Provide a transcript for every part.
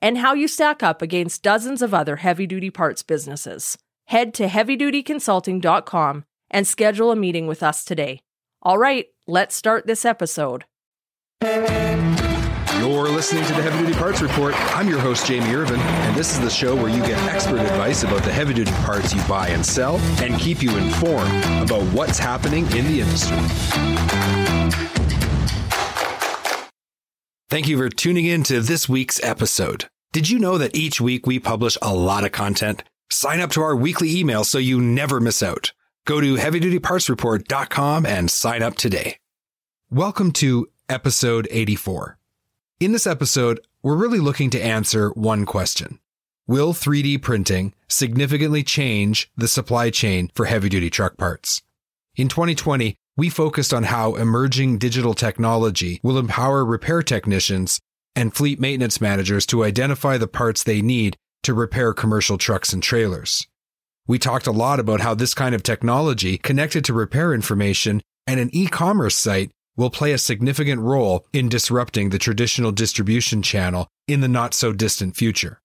and how you stack up against dozens of other heavy duty parts businesses. Head to heavydutyconsulting.com and schedule a meeting with us today. All right, let's start this episode. You're listening to the Heavy Duty Parts Report. I'm your host, Jamie Irvin, and this is the show where you get expert advice about the heavy duty parts you buy and sell and keep you informed about what's happening in the industry. Thank you for tuning in to this week's episode. Did you know that each week we publish a lot of content? Sign up to our weekly email so you never miss out. Go to heavydutypartsreport.com and sign up today. Welcome to episode 84. In this episode, we're really looking to answer one question. Will 3D printing significantly change the supply chain for heavy duty truck parts? In 2020, we focused on how emerging digital technology will empower repair technicians and fleet maintenance managers to identify the parts they need to repair commercial trucks and trailers. We talked a lot about how this kind of technology connected to repair information and an e-commerce site will play a significant role in disrupting the traditional distribution channel in the not so distant future.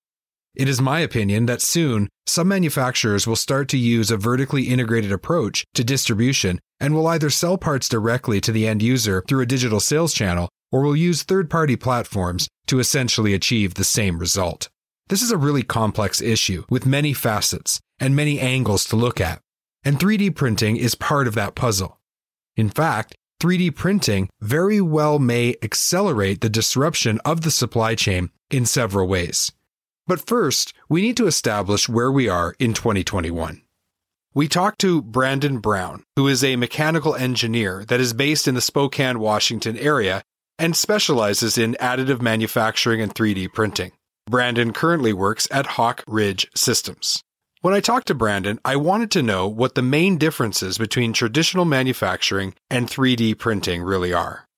It is my opinion that soon some manufacturers will start to use a vertically integrated approach to distribution and will either sell parts directly to the end user through a digital sales channel or will use third party platforms to essentially achieve the same result. This is a really complex issue with many facets and many angles to look at, and 3D printing is part of that puzzle. In fact, 3D printing very well may accelerate the disruption of the supply chain in several ways. But first, we need to establish where we are in 2021. We talked to Brandon Brown, who is a mechanical engineer that is based in the Spokane, Washington area and specializes in additive manufacturing and 3D printing. Brandon currently works at Hawk Ridge Systems. When I talked to Brandon, I wanted to know what the main differences between traditional manufacturing and 3D printing really are.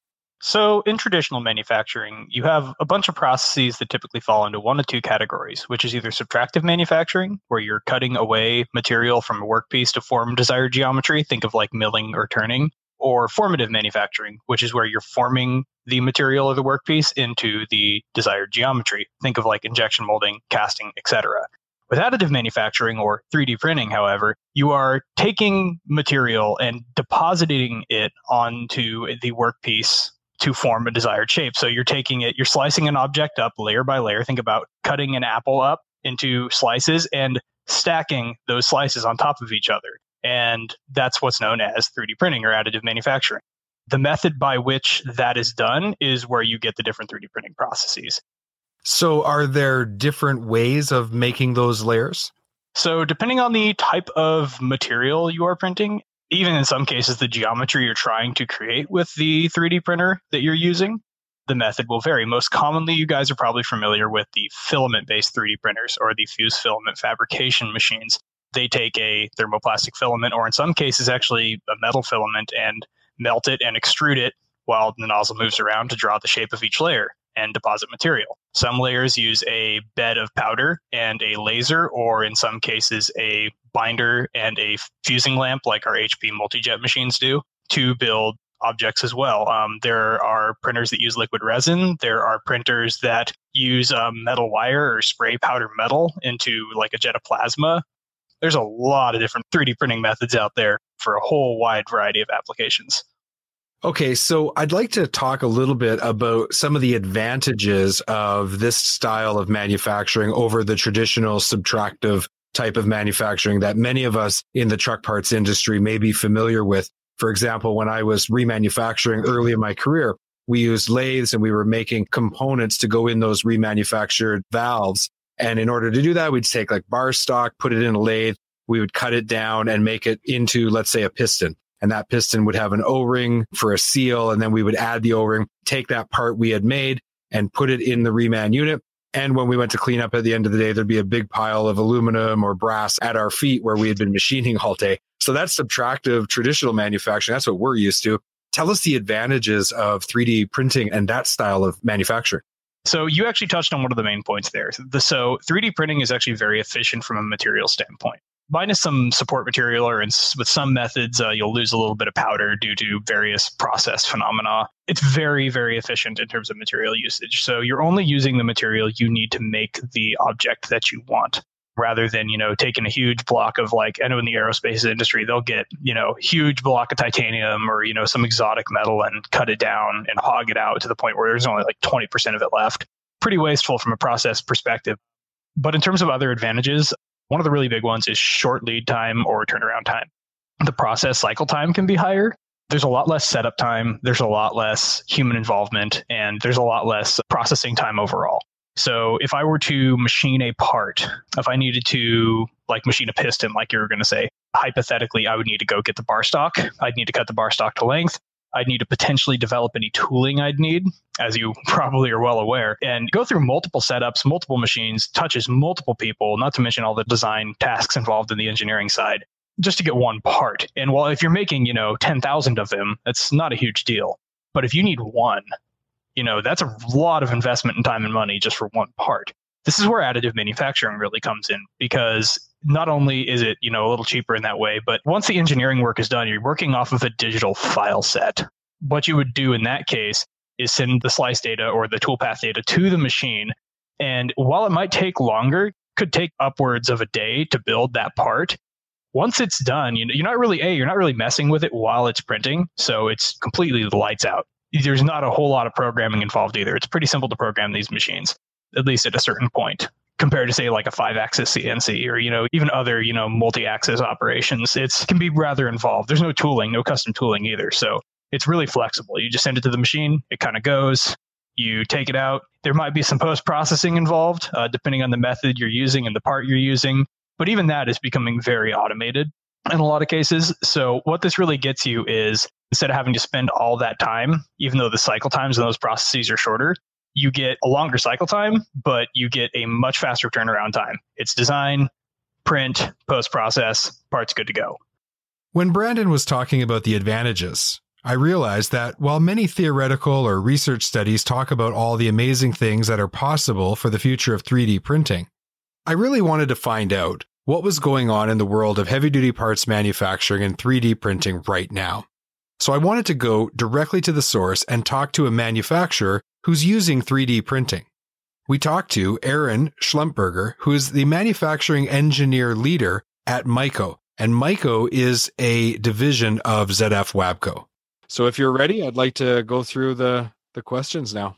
So, in traditional manufacturing, you have a bunch of processes that typically fall into one of two categories, which is either subtractive manufacturing, where you're cutting away material from a workpiece to form desired geometry, think of like milling or turning, or formative manufacturing, which is where you're forming the material of the workpiece into the desired geometry, think of like injection molding, casting, etc. With additive manufacturing or 3D printing, however, you are taking material and depositing it onto the workpiece to form a desired shape. So you're taking it, you're slicing an object up layer by layer. Think about cutting an apple up into slices and stacking those slices on top of each other. And that's what's known as 3D printing or additive manufacturing. The method by which that is done is where you get the different 3D printing processes. So, are there different ways of making those layers? So, depending on the type of material you are printing, even in some cases, the geometry you're trying to create with the 3D printer that you're using, the method will vary. Most commonly, you guys are probably familiar with the filament based 3D printers or the fused filament fabrication machines. They take a thermoplastic filament, or in some cases, actually a metal filament, and melt it and extrude it while the nozzle moves around to draw the shape of each layer and deposit material. Some layers use a bed of powder and a laser, or in some cases, a binder and a fusing lamp, like our HP multi-jet machines do, to build objects as well. Um, there are printers that use liquid resin. There are printers that use um, metal wire or spray powder metal into like a jet of plasma. There's a lot of different 3D printing methods out there for a whole wide variety of applications. Okay, so I'd like to talk a little bit about some of the advantages of this style of manufacturing over the traditional subtractive type of manufacturing that many of us in the truck parts industry may be familiar with. For example, when I was remanufacturing early in my career, we used lathes and we were making components to go in those remanufactured valves. And in order to do that, we'd take like bar stock, put it in a lathe, we would cut it down and make it into, let's say, a piston and that piston would have an O-ring for a seal. And then we would add the O-ring, take that part we had made and put it in the reman unit. And when we went to clean up at the end of the day, there'd be a big pile of aluminum or brass at our feet where we had been machining all day. So that's subtractive traditional manufacturing. That's what we're used to. Tell us the advantages of 3D printing and that style of manufacturing. So you actually touched on one of the main points there. So 3D printing is actually very efficient from a material standpoint. Minus some support material, or in, with some methods, uh, you'll lose a little bit of powder due to various process phenomena. It's very, very efficient in terms of material usage. So you're only using the material you need to make the object that you want rather than you know taking a huge block of like I know in the aerospace industry they'll get you know huge block of titanium or you know some exotic metal and cut it down and hog it out to the point where there's only like 20% of it left. Pretty wasteful from a process perspective. But in terms of other advantages, one of the really big ones is short lead time or turnaround time. The process cycle time can be higher. There's a lot less setup time, there's a lot less human involvement, and there's a lot less processing time overall. So if I were to machine a part, if I needed to like machine a piston, like you were going to say, hypothetically, I would need to go get the bar stock. I'd need to cut the bar stock to length. I'd need to potentially develop any tooling I'd need, as you probably are well aware, and go through multiple setups, multiple machines, touches multiple people, not to mention all the design tasks involved in the engineering side, just to get one part. And while if you're making, you know, 10,000 of them, that's not a huge deal. But if you need one, you know, that's a lot of investment in time and money just for one part. This is where additive manufacturing really comes in because not only is it, you know, a little cheaper in that way, but once the engineering work is done, you're working off of a digital file set. What you would do in that case is send the slice data or the toolpath data to the machine. And while it might take longer, could take upwards of a day to build that part. Once it's done, you know, you're not really a you're not really messing with it while it's printing, so it's completely the lights out there's not a whole lot of programming involved either. It's pretty simple to program these machines, at least at a certain point, compared to say like a five axis CNC or, you know, even other, you know, multi axis operations. It can be rather involved. There's no tooling, no custom tooling either. So it's really flexible. You just send it to the machine, it kind of goes, you take it out. There might be some post processing involved, uh, depending on the method you're using and the part you're using. But even that is becoming very automated in a lot of cases. So what this really gets you is instead of having to spend all that time, even though the cycle times in those processes are shorter, you get a longer cycle time, but you get a much faster turnaround time. It's design, print, post process, parts good to go. When Brandon was talking about the advantages, I realized that while many theoretical or research studies talk about all the amazing things that are possible for the future of 3D printing, I really wanted to find out what was going on in the world of heavy duty parts manufacturing and 3D printing right now. So I wanted to go directly to the source and talk to a manufacturer who's using 3D printing. We talked to Aaron Schlempberger, who is the manufacturing engineer leader at Mico. And Mico is a division of ZF Wabco. So if you're ready, I'd like to go through the, the questions now.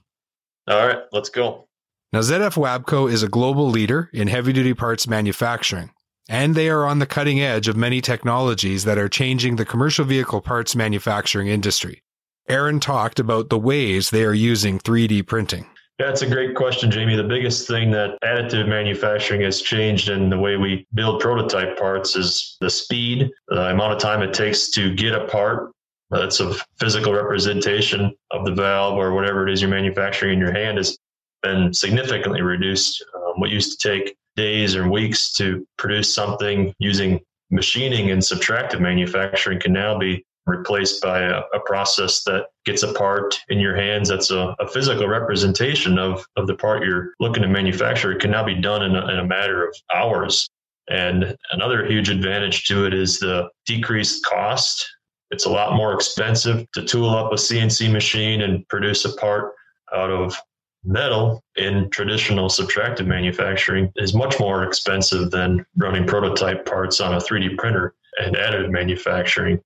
All right, let's go. Now, ZF Wabco is a global leader in heavy duty parts manufacturing and they are on the cutting edge of many technologies that are changing the commercial vehicle parts manufacturing industry. Aaron talked about the ways they are using 3D printing. That's a great question, Jamie. The biggest thing that additive manufacturing has changed in the way we build prototype parts is the speed, the amount of time it takes to get a part. That's a physical representation of the valve or whatever it is you're manufacturing in your hand has been significantly reduced. Um, what used to take days or weeks to produce something using machining and subtractive manufacturing can now be replaced by a, a, process that gets a part in your hands that's a, a, physical representation of, of the part you're looking to manufacture. It can now be done in a, in a matter of hours. And another huge advantage to it is the decreased cost. It's a lot more expensive to tool up a CNC machine and produce a part out of metal in traditional subtractive manufacturing is much more expensive than running prototype parts on a 3D printer and additive manufacturing.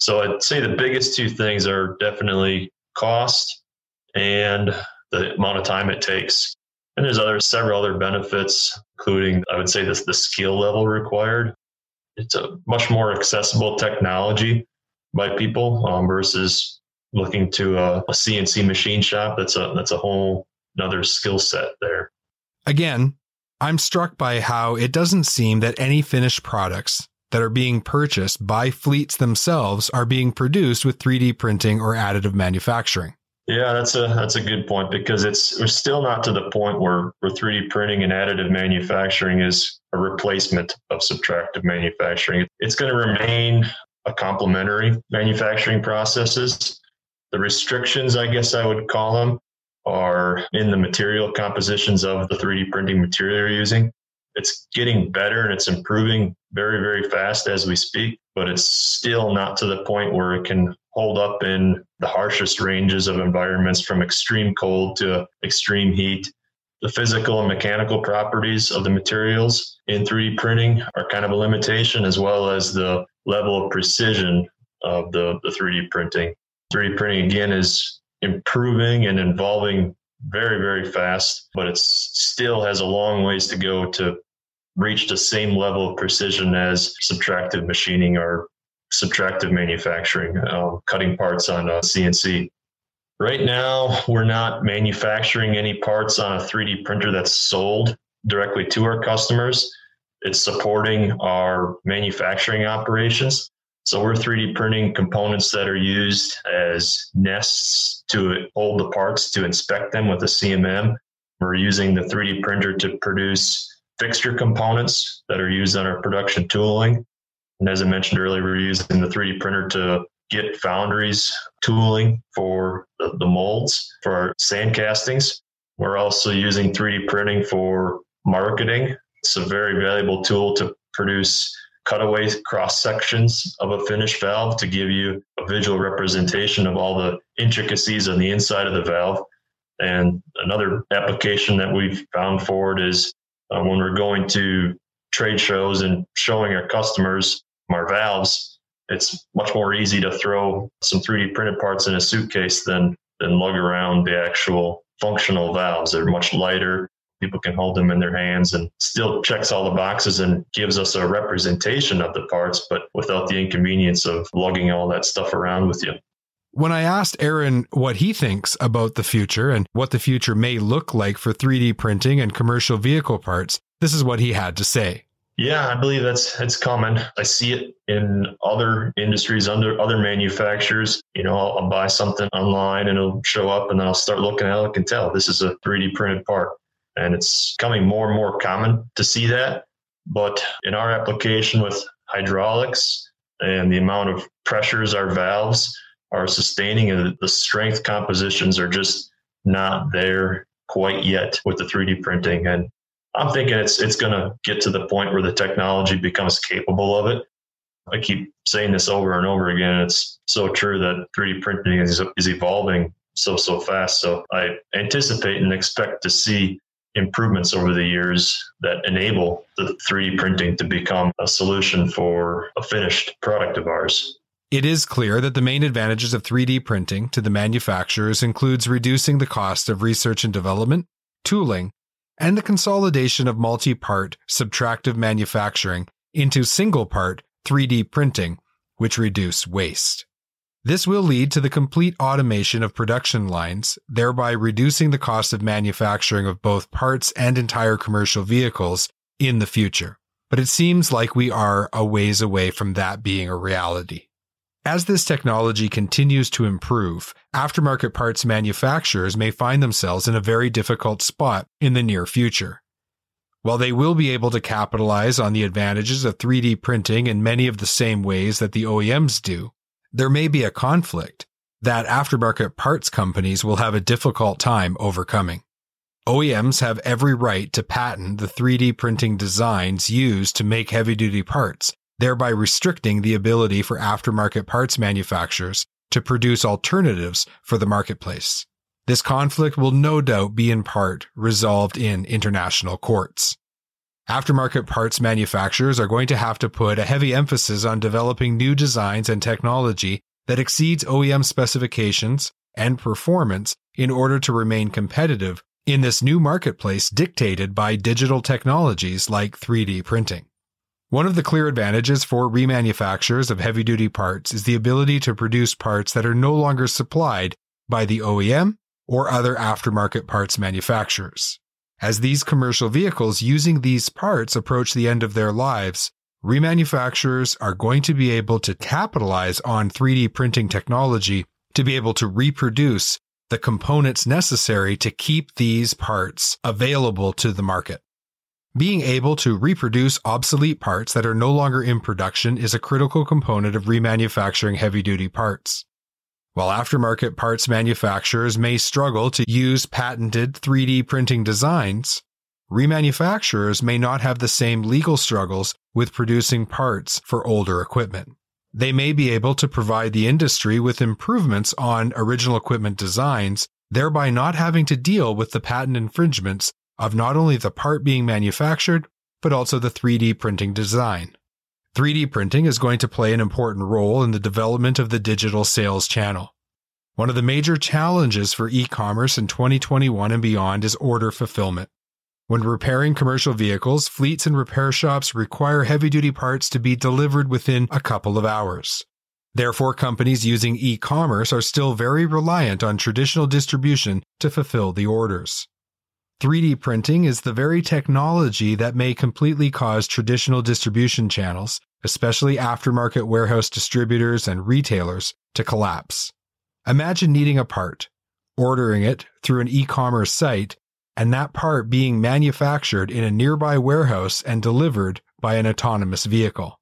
So I'd say the biggest two things are definitely cost and the amount of time it takes. And there's other several other benefits, including I would say this the skill level required. It's a much more accessible technology by people um, versus looking to a, a, CNC machine shop. That's a that's a whole another skill set there. Again, I'm struck by how it doesn't seem that any finished products that are being purchased by fleets themselves are being produced with 3D printing or additive manufacturing. Yeah, that's a that's a good point because it's we're still not to the point where where 3D printing and additive manufacturing is a replacement of subtractive manufacturing. It's going to remain a complementary manufacturing processes. The restrictions, I guess I would call them, are in the material compositions of the 3D printing material you're using. It's getting better and it's improving very, very fast as we speak, but it's still not to the point where it can hold up in the harshest ranges of environments from extreme cold to extreme heat. The physical and mechanical properties of the materials in 3D printing are kind of a limitation, as well as the level of precision of the, the 3D printing. 3D printing, again, is improving and evolving very, very fast, but it still has a long ways to go to reach the same level of precision as subtractive machining or subtractive manufacturing, uh, cutting parts on a CNC. Right now, we're not manufacturing any parts on a 3D printer that's sold directly to our customers. It's supporting our manufacturing operations. So we're 3D printing components that are used as nests to hold the parts to inspect them with a CMM. We're using the 3D printer to produce fixture components that are used on our production tooling. And as I mentioned earlier, we're using the 3D printer to get foundries tooling for the, molds for our sand castings. We're also using 3D printing for marketing. It's a very valuable tool to produce cutaway cross sections of a finished valve to give you a visual representation of all the intricacies on the inside of the valve. And another application that we've found for it is uh, when we're going to trade shows and showing our customers our valves, it's much more easy to throw some 3D printed parts in a suitcase than than lug around the actual functional valves. They're much lighter people can hold them in their hands and still checks all the boxes and gives us a representation of the parts, but without the inconvenience of lugging all that stuff around with you. When I asked Aaron what he thinks about the future and what the future may look like for 3D printing and commercial vehicle parts, this is what he had to say. Yeah, I believe that's it's common. I see it in other industries, under other manufacturers. You know, I'll, I'll, buy something online and it'll show up, and then I'll start looking at it and tell this is a 3D printed part. And it's coming more and more common to see that. But in our application with hydraulics and the amount of pressures our valves are sustaining, and the strength compositions are just not there quite yet with the 3D printing. And I'm thinking it's it's going to get to the point where the technology becomes capable of it. I keep saying this over and over again. It's so true that 3D printing is, is evolving so so fast. So I anticipate and expect to see improvements over the years that enable the 3D printing to become a solution for a finished product of ours. It is clear that the main advantages of 3D printing to the manufacturers includes reducing the cost of research and development, tooling, and the consolidation of multi-part subtractive manufacturing into single-part 3D printing, which reduce waste. This will lead to the complete automation of production lines, thereby reducing the cost of manufacturing of both parts and entire commercial vehicles in the future. But it seems like we are a ways away from that being a reality. As this technology continues to improve, aftermarket parts manufacturers may find themselves in a very difficult spot in the near future. While they will be able to capitalize on the advantages of 3D printing in many of the same ways that the OEMs do, there may be a conflict that aftermarket parts companies will have a difficult time overcoming. OEMs have every right to patent the 3D printing designs used to make heavy duty parts, thereby restricting the ability for aftermarket parts manufacturers to produce alternatives for the marketplace. This conflict will no doubt be in part resolved in international courts. Aftermarket parts manufacturers are going to have to put a heavy emphasis on developing new designs and technology that exceeds OEM specifications and performance in order to remain competitive in this new marketplace dictated by digital technologies like 3D printing. One of the clear advantages for remanufacturers of heavy duty parts is the ability to produce parts that are no longer supplied by the OEM or other aftermarket parts manufacturers. As these commercial vehicles using these parts approach the end of their lives, remanufacturers are going to be able to capitalize on 3D printing technology to be able to reproduce the components necessary to keep these parts available to the market. Being able to reproduce obsolete parts that are no longer in production is a critical component of remanufacturing heavy duty parts. While aftermarket parts manufacturers may struggle to use patented 3D printing designs, remanufacturers may not have the same legal struggles with producing parts for older equipment. They may be able to provide the industry with improvements on original equipment designs, thereby not having to deal with the patent infringements of not only the part being manufactured, but also the 3D printing design. 3D printing is going to play an important role in the development of the digital sales channel. One of the major challenges for e commerce in 2021 and beyond is order fulfillment. When repairing commercial vehicles, fleets and repair shops require heavy duty parts to be delivered within a couple of hours. Therefore, companies using e commerce are still very reliant on traditional distribution to fulfill the orders. 3D printing is the very technology that may completely cause traditional distribution channels, especially aftermarket warehouse distributors and retailers, to collapse. Imagine needing a part, ordering it through an e commerce site, and that part being manufactured in a nearby warehouse and delivered by an autonomous vehicle.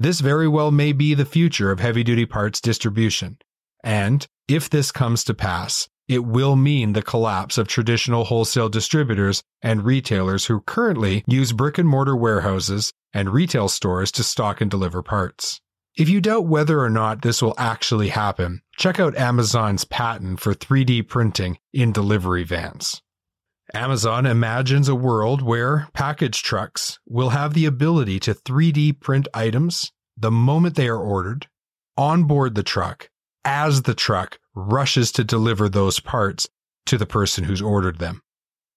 This very well may be the future of heavy duty parts distribution. And if this comes to pass, it will mean the collapse of traditional wholesale distributors and retailers who currently use brick and mortar warehouses and retail stores to stock and deliver parts. If you doubt whether or not this will actually happen, check out Amazon's patent for 3D printing in delivery vans. Amazon imagines a world where package trucks will have the ability to 3D print items the moment they are ordered, onboard the truck, as the truck rushes to deliver those parts to the person who's ordered them.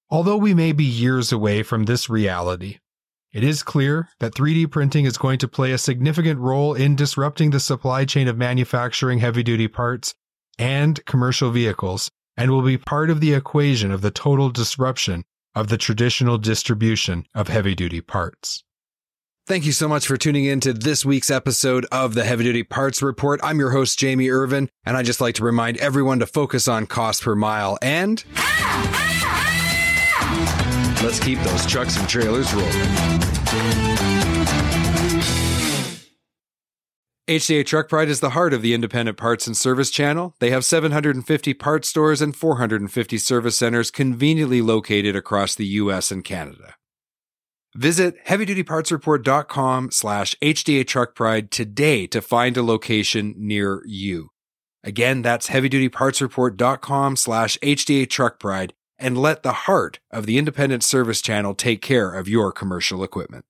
Although we may be years away from this reality, it is clear that 3D printing is going to play a significant role in disrupting the supply chain of manufacturing heavy duty parts and commercial vehicles and will be part of the equation of the total disruption of the traditional distribution of heavy duty parts. Thank you so much for tuning in to this week's episode of the Heavy Duty Parts Report. I'm your host, Jamie Irvin, and I just like to remind everyone to focus on cost per mile and let's keep those trucks and trailers rolling. HDA Truck Pride is the heart of the independent parts and service channel. They have 750 parts stores and 450 service centers conveniently located across the US and Canada. Visit heavydutypartsreport.com slash HDA Truck Pride today to find a location near you. Again, that's heavydutypartsreport.com slash HDA Truck Pride and let the heart of the independent service channel take care of your commercial equipment.